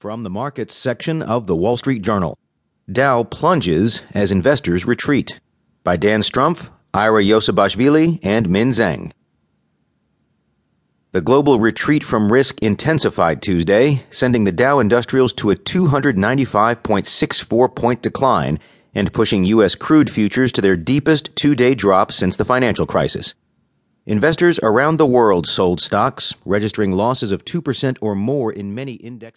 From the markets section of the Wall Street Journal Dow plunges as investors retreat. By Dan Strumpf, Ira Iosebashvili, and Min Zeng. The global retreat from risk intensified Tuesday, sending the Dow Industrials to a 295.64 point decline and pushing U.S. crude futures to their deepest two day drop since the financial crisis. Investors around the world sold stocks, registering losses of 2% or more in many index